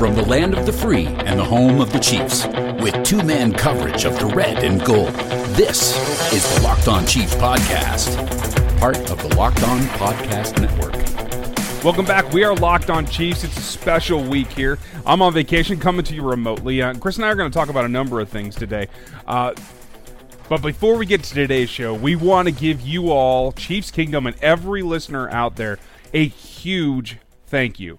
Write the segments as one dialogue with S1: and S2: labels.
S1: From the land of the free and the home of the Chiefs, with two man coverage of the red and gold, this is the Locked On Chiefs Podcast, part of the Locked On Podcast Network.
S2: Welcome back. We are Locked On Chiefs. It's a special week here. I'm on vacation, coming to you remotely. Uh, Chris and I are going to talk about a number of things today. Uh, but before we get to today's show, we want to give you all, Chiefs Kingdom, and every listener out there, a huge thank you.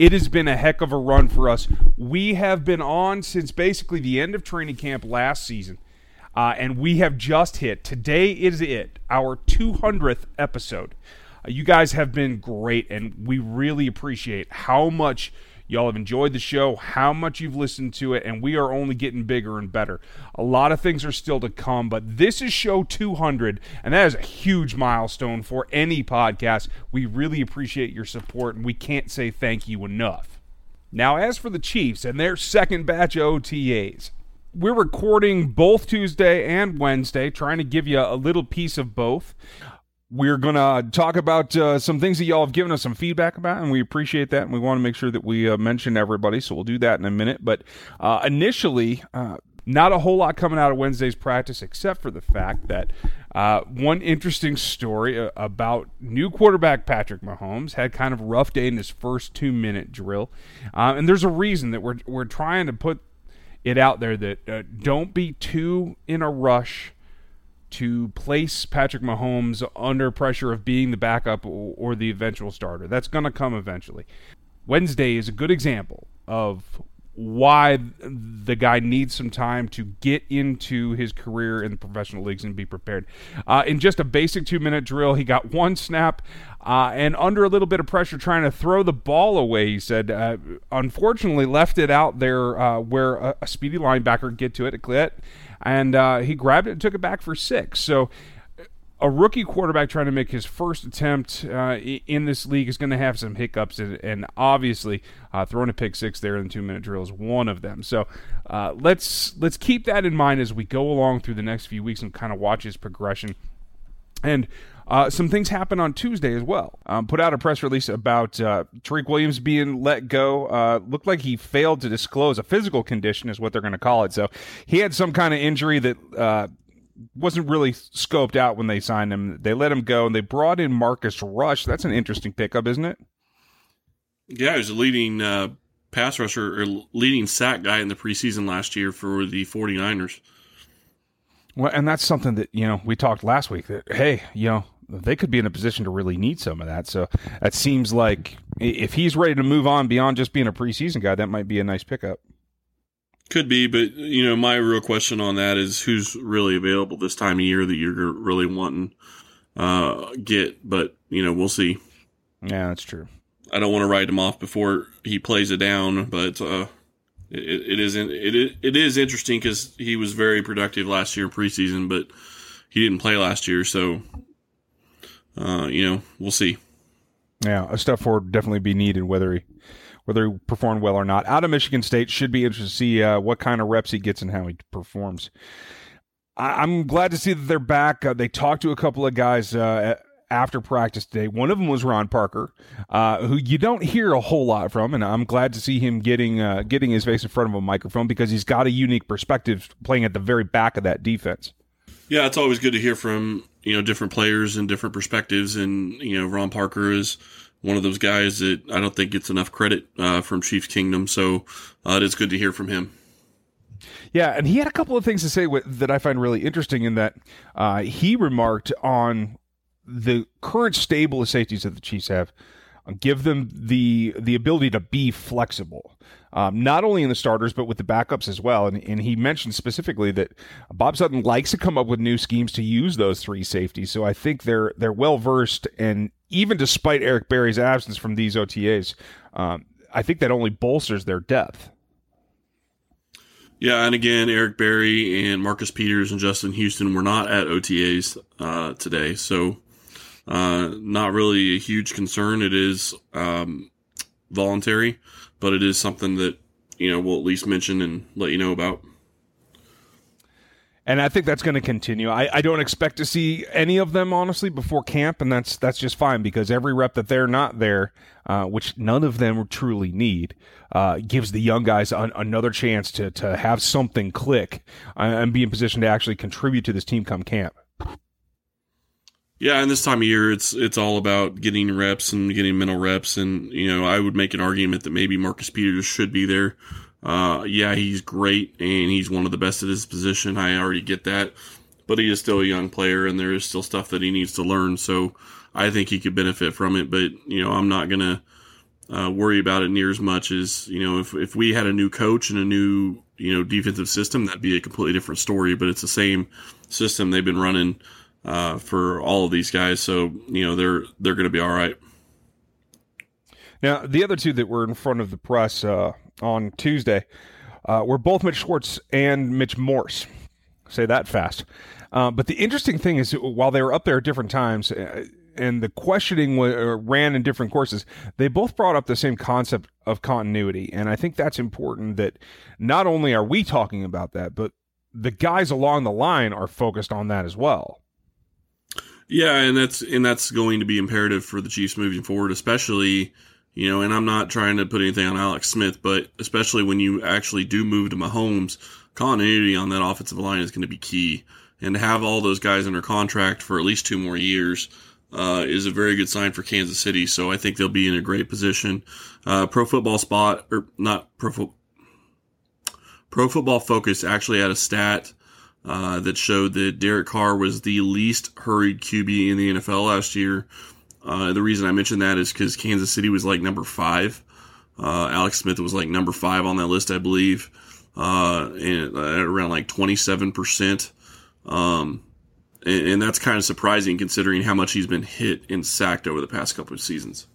S2: It has been a heck of a run for us. We have been on since basically the end of training camp last season, uh, and we have just hit. Today is it, our 200th episode. Uh, you guys have been great, and we really appreciate how much Y'all have enjoyed the show, how much you've listened to it, and we are only getting bigger and better. A lot of things are still to come, but this is show 200, and that is a huge milestone for any podcast. We really appreciate your support, and we can't say thank you enough. Now, as for the Chiefs and their second batch of OTAs, we're recording both Tuesday and Wednesday, trying to give you a little piece of both. We're going to talk about uh, some things that y'all have given us some feedback about, and we appreciate that. And we want to make sure that we uh, mention everybody, so we'll do that in a minute. But uh, initially, uh, not a whole lot coming out of Wednesday's practice, except for the fact that uh, one interesting story uh, about new quarterback Patrick Mahomes had kind of a rough day in his first two minute drill. and there's a reason that we're, we're trying to put it out there that don't be too in a rush to place Patrick Mahomes under pressure of being the backup or, the eventual starter. That's going to come eventually. Wednesday is a good example of why the guy needs some time to get into his career in the professional leagues and be prepared. Uh, in just a basic two minute drill, he got one snap uh, and under a little bit of pressure trying to throw the ball away, he said. Uh, unfortunately, left it out there uh, where a, a, speedy linebacker get to it, it and uh, he grabbed it and took it back for six. So a rookie quarterback trying to make his first attempt uh, in this league is going to have some hiccups, and, and obviously uh, throwing a pick six there in the two minute drill is one of them. So uh, let's let's keep that in mind as we go along through the next few weeks and kind of watch his progression. And uh, some things happened on Tuesday as well. Um, put out a press release about uh, Tariq Williams being let go. Uh, looked like he failed to disclose a physical condition, is what they're going to call it. So he had some kind of injury that uh, wasn't really scoped out when they signed him. They let him go, and they brought in Marcus Rush. That's an interesting pickup, isn't it?
S3: Yeah, he was a leading uh, pass rusher or leading sack guy in the preseason last year for the 49ers.
S2: Well, and that's something that you know we talked last week. That hey, you know they could be in a position to really need some of that. So that seems like if he's ready to move on beyond just being a preseason guy, that might be a nice pickup.
S3: Could be, but you know, my real question on that is who's really available this time of year that you're really wanting uh, get. But you know, we'll see.
S2: Yeah, that's true.
S3: I don't want to write him off before he plays it down, but uh, it, it is it it is interesting because he was very productive last year in preseason, but he didn't play last year, so uh, you know we'll see.
S2: Yeah, a step forward definitely be needed whether he whether he performed well or not. Out of Michigan State, should be interesting to see uh, what kind of reps he gets and how he performs. I- am glad to see that they're back. Uh, they talked to a couple of guys uh, after practice today. One of them was Ron Parker, uh, who you don't hear a whole lot from, and I'm glad to see him getting uh, getting his face in front of a microphone because he's got a unique perspective playing at the very back of that defense.
S3: Yeah, it's always good to hear from you know different players and different perspectives, and you know Ron Parker is one of those guys that I don't think gets enough credit uh, from Chiefs Kingdom, so uh, it is good to hear from him.
S2: Yeah, and he had a couple of things to say with, that I find really interesting. In that uh, he remarked on the current stable of safeties that the Chiefs have, give them the the ability to be flexible, um, not only in the starters but with the backups as well. And, and he mentioned specifically that Bob Sutton likes to come up with new schemes to use those three safeties. So I think they're they're well versed, and even despite Eric Berry's absence from these OTAs, um, I think that only bolsters their depth.
S3: Yeah, and again, Eric Berry and Marcus Peters and Justin Houston were not at OTAs uh, today, so uh, not really a huge concern. It is um, voluntary, but it is something that you know we'll at least mention and let you know about.
S2: And I think that's going to continue. I, I don't expect to see any of them honestly before camp, and that's that's just fine because every rep that they're not there, uh, which none of them truly need, uh, gives the young guys an, another chance to to have something click uh, and be in position to actually contribute to this team come camp.
S3: Yeah, and this time of year, it's it's all about getting reps and getting mental reps, and you know, I would make an argument that maybe Marcus Peters should be there. Uh, yeah, he's great and he's one of the best at his position. I already get that, but he is still a young player, and there is still stuff that he needs to learn. So I think he could benefit from it, but you know, I'm not gonna uh, worry about it near as much as you know if if we had a new coach and a new you know defensive system, that'd be a completely different story. But it's the same system they've been running uh, for all of these guys. So you know they're they're going to be all right.
S2: Now the other two that were in front of the press uh, on Tuesday uh, were both Mitch Schwartz and Mitch Morse. Say that fast. Uh, but the interesting thing is, while they were up there at different times, uh, and the questioning w- uh, ran in different courses, they both brought up the same concept of continuity, and I think that's important. That not only are we talking about that, but the guys along the line are focused on that as well.
S3: Yeah, and that's and that's going to be imperative for the Chiefs moving forward, especially you know. And I'm not trying to put anything on Alex Smith, but especially when you actually do move to Mahomes, continuity on that offensive line is going to be key. And to have all those guys under contract for at least two more years uh, is a very good sign for Kansas City. So I think they'll be in a great position. Uh, pro Football Spot or not Pro. Pro Football Focus actually had a stat uh, that showed that Derek Carr was the least hurried QB in the NFL last year. Uh, the reason I mentioned that is because Kansas City was like number five. Uh, Alex Smith was like number five on that list, I believe, uh, and uh, around like 27%. Um, and, and that's kind of surprising considering how much he's been hit and sacked over the past couple of seasons.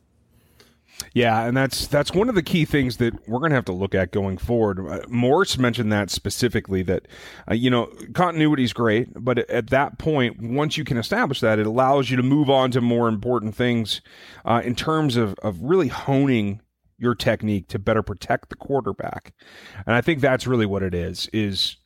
S2: Yeah, and that's that's one of the key things that we're going to have to look at going forward. Uh, Morse mentioned that specifically that uh, you know continuity is great, but at that point, once you can establish that, it allows you to move on to more important things uh, in terms of of really honing your technique to better protect the quarterback. And I think that's really what it is. Is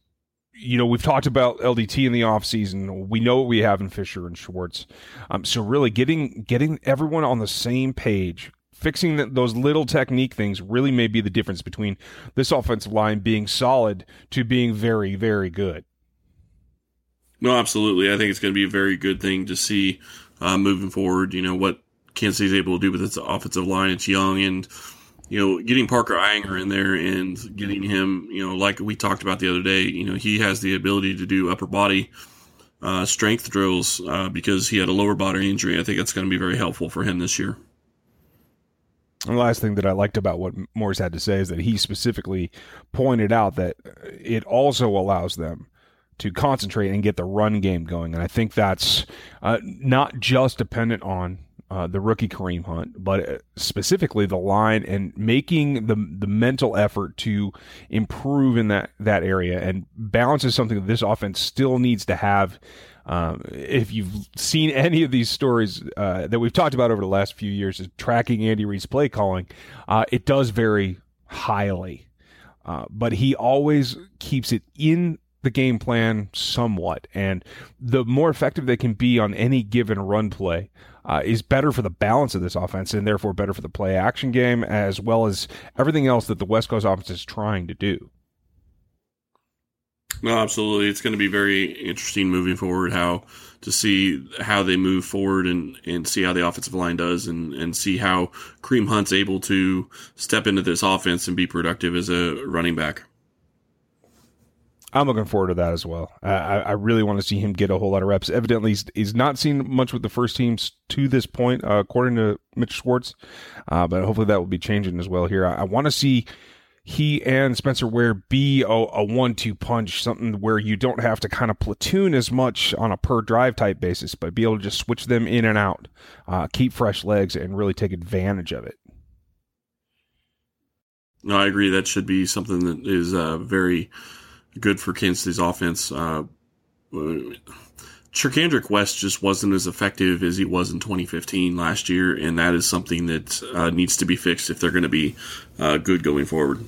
S2: you know, we've talked about LDT in the offseason. We know what we have in Fisher and Schwartz. Um, so really getting getting everyone on the same page fixing the, those little technique things really may be the difference between this offensive line being solid to being very, very good.
S3: No, absolutely. I think it's going to be a very good thing to see uh, moving forward. You know what Kansas is able to do with its offensive line. It's young, and you know getting Parker Ehinger in there and getting him, you know, like we talked about the other day. You know, he has the ability to do upper body uh, strength drills uh, because he had a lower body injury. I think that's going to be very helpful for him this year.
S2: The last thing that I liked about what Morse had to say is that he specifically pointed out that it also allows them to concentrate and get the run game going. And I think that's uh, not just dependent on uh, the rookie Kareem Hunt, but uh, specifically the line and making the the mental effort to improve in that that area and balance is something that this offense still needs to have um, if you've seen any of these stories uh, that we've talked about over the last few years, is tracking Andy Reid's play calling, uh, it does vary highly, uh, but he always keeps it in the game plan somewhat, and the more effective they can be on any given run play. Uh, is better for the balance of this offense and therefore better for the play action game as well as everything else that the West Coast offense is trying to do.
S3: No, absolutely. It's going to be very interesting moving forward how to see how they move forward and, and see how the offensive line does and, and see how Kareem Hunt's able to step into this offense and be productive as a running back.
S2: I'm looking forward to that as well. I, I really want to see him get a whole lot of reps. Evidently, he's, he's not seen much with the first teams to this point, uh, according to Mitch Schwartz. Uh, but hopefully that will be changing as well here. I, I want to see he and Spencer Ware be a, a one-two punch, something where you don't have to kind of platoon as much on a per drive type basis, but be able to just switch them in and out, uh, keep fresh legs, and really take advantage of it.
S3: No, I agree. That should be something that is uh, very good for Kansas City's offense. Uh, Charcandrick West just wasn't as effective as he was in 2015 last year, and that is something that uh, needs to be fixed if they're going to be uh, good going forward.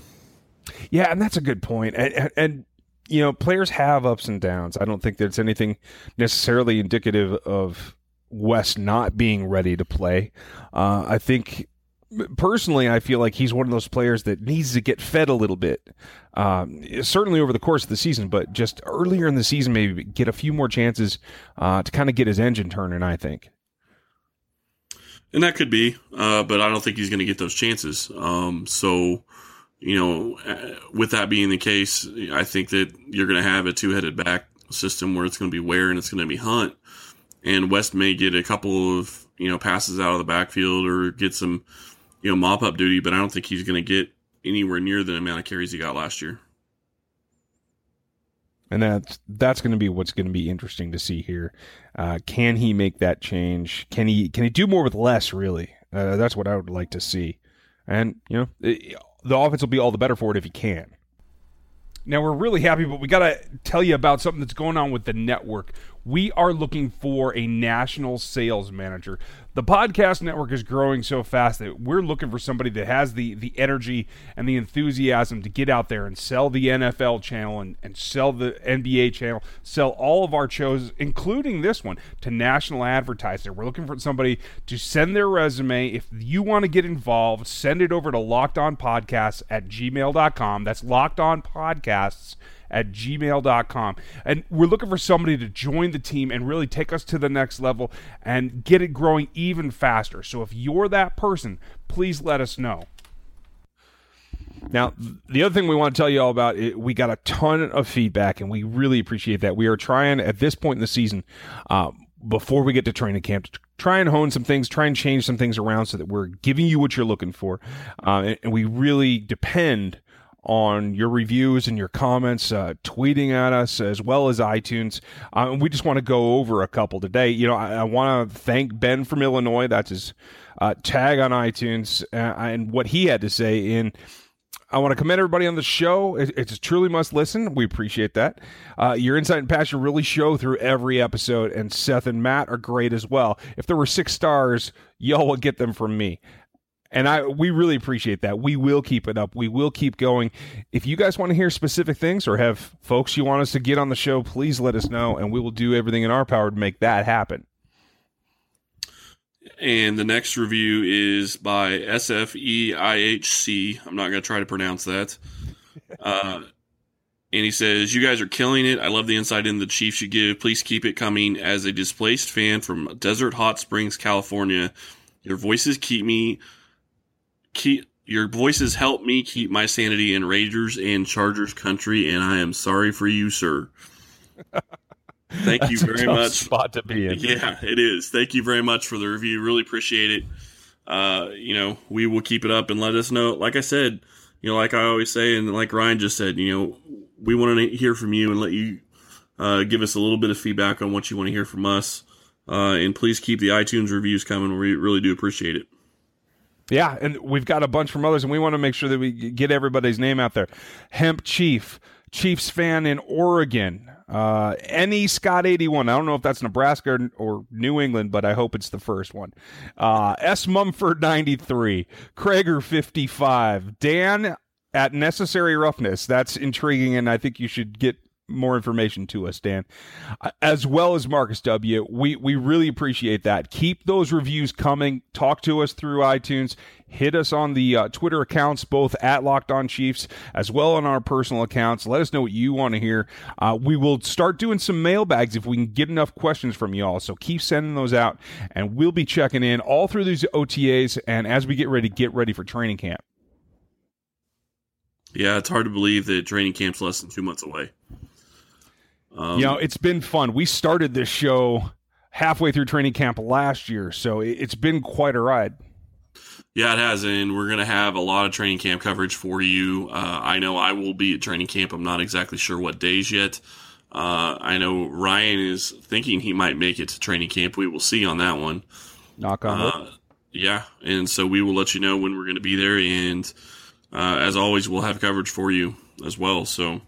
S2: Yeah, and that's a good point. And, and, you know, players have ups and downs. I don't think there's anything necessarily indicative of West not being ready to play. Uh, I think personally, I feel like he's one of those players that needs to get fed a little bit. Um, certainly over the course of the season, but just earlier in the season, maybe get a few more chances uh, to kind of get his engine turning. I think.
S3: And that could be, uh, but I don't think he's going to get those chances. Um, so, you know, uh, with that being the case, I think that you're going to have a two-headed back system where it's going to be Ware and it's going to be Hunt, and West may get a couple of you know passes out of the backfield or get some you know, mop up duty, but I don't think he's going to get anywhere near the amount of carries he got last year.
S2: And that's that's going to be what's going to be interesting to see here. Uh, can he make that change? Can he can he do more with less? Really, uh, that's what I would like to see. And you know, it, the offense will be all the better for it if he can. Now we're really happy, but we got to tell you about something that's going on with the network. We are looking for a national sales manager the podcast network is growing so fast that we're looking for somebody that has the the energy and the enthusiasm to get out there and sell the NFL channel and, and sell the NBA channel, sell all of our shows, including this one, to national advertisers. We're looking for somebody to send their resume. If you want to get involved, send it over to Locked On Podcasts at gmail.com. That's Locked On Podcasts at gmail.com. And we're looking for somebody to join the team and really take us to the next level and get it growing even faster. So if you're that person, please let us know. Now, the other thing we want to tell you all about, we got a ton of feedback, and we really appreciate that. We are trying at this point in the season, uh, before we get to training camp, to try and hone some things, try and change some things around so that we're giving you what you're looking for. Uh, and, and, we really depend on your reviews and your comments, uh, tweeting at us as well as iTunes. Uh, we just want to go over a couple today. You know, I, I want to thank Ben from Illinois. That's his uh, tag on iTunes uh, and what he had to say. In I want to commend everybody on the show. It, it's truly must listen. We appreciate that. Uh, your insight and passion really show through every episode, and Seth and Matt are great as well. If there were six stars, y'all will get them from me and I we really appreciate that. We will keep it up. We will keep going. If you guys want to hear specific things or have folks you want us to get on the show, please let us know, and we will do everything in our power to make that happen.
S3: And the next review is by SFEIHC. I'm not going to try to pronounce that. Uh, and he says, You guys are killing it. I love the insight in the Chiefs you give. Please keep it coming. As a displaced fan from Desert Hot Springs, California, your voices keep me keep your voices help me keep my sanity in Rangers and Chargers country, and I am sorry for you, sir. Thank you very much.
S2: Spot to be in.
S3: Yeah, it is. Thank you very much for the review. Really appreciate it. Uh, you know, we will keep it up and let us know. Like I said, you know, like I always say, and like Ryan just said, you know, we want to hear from you and let you uh, give us a little bit of feedback on what you want to hear from us. Uh, and please keep the iTunes reviews coming. We really do appreciate it.
S2: Yeah, and we've got a bunch from others, and we want to make sure that we get everybody's name out there. Hemp Chief, Chiefs fan in Oregon. Uh, any Scott 81. I don't know if that's Nebraska or, or, New England, but I hope it's the first one. Uh, S. Mumford 93, Krager 55, Dan at Necessary Roughness. That's intriguing, and I think you should get more information to us, Dan, uh, as well as Marcus W. We we really appreciate that. Keep those reviews coming. Talk to us through iTunes. Hit us on the uh, Twitter accounts, both at Locked On Chiefs as well on our personal accounts. Let us know what you want to hear. Uh, we will start doing some mailbags if we can get enough questions from y'all. So keep sending those out, and we'll be checking in all through these OTAs and as we get ready, get ready for training camp.
S3: Yeah, it's hard to believe that training camp's less than two months away. Um,
S2: you know, it's been fun. We started this show halfway through training camp last year, so it- it's been quite a ride.
S3: Yeah, it has, and we're going to have a lot of training camp coverage for you. Uh, I know I will be at training camp. I'm not exactly sure what days yet. Uh, I know Ryan is thinking he might make it to training camp. We will see on that one.
S2: Knock on wood.
S3: Uh, yeah, and so we will let you know when we're going to be there, and uh, as always, we'll have coverage for you as well. So,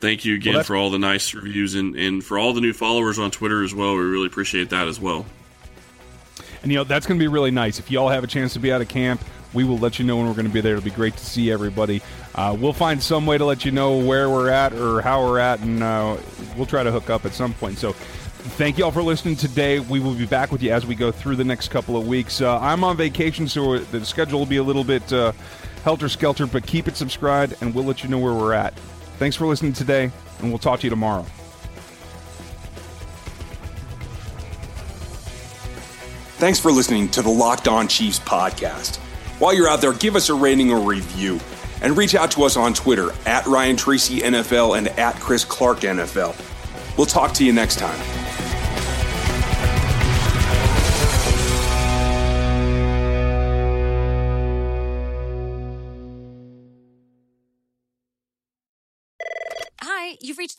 S3: thank you again
S2: that's-
S3: for all the nice reviews and, and for all the new followers on Twitter as well. We really appreciate that as well.
S2: And you know that's going to be really nice. If you all have a chance to be out of camp, we will let you know when we're going to be there. It'll be great to see everybody. Uh, we'll find some way to let you know where we're at or how we're at, and uh, we'll try to hook up at some point. So, thank you all for listening today. We will be back with you as we go through the next couple of weeks. Uh, I'm on vacation, so the schedule will be a little bit uh, helter skelter, but keep it subscribed, and we'll let you know where we're at. Thanks for listening today, and we'll talk to you tomorrow.
S4: Thanks for listening to the Locked On Chiefs podcast. While you're out there, give us a rating or review and reach out to us on Twitter at Ryan Tracy NFL and at Chris Clark NFL. We'll talk to you next time.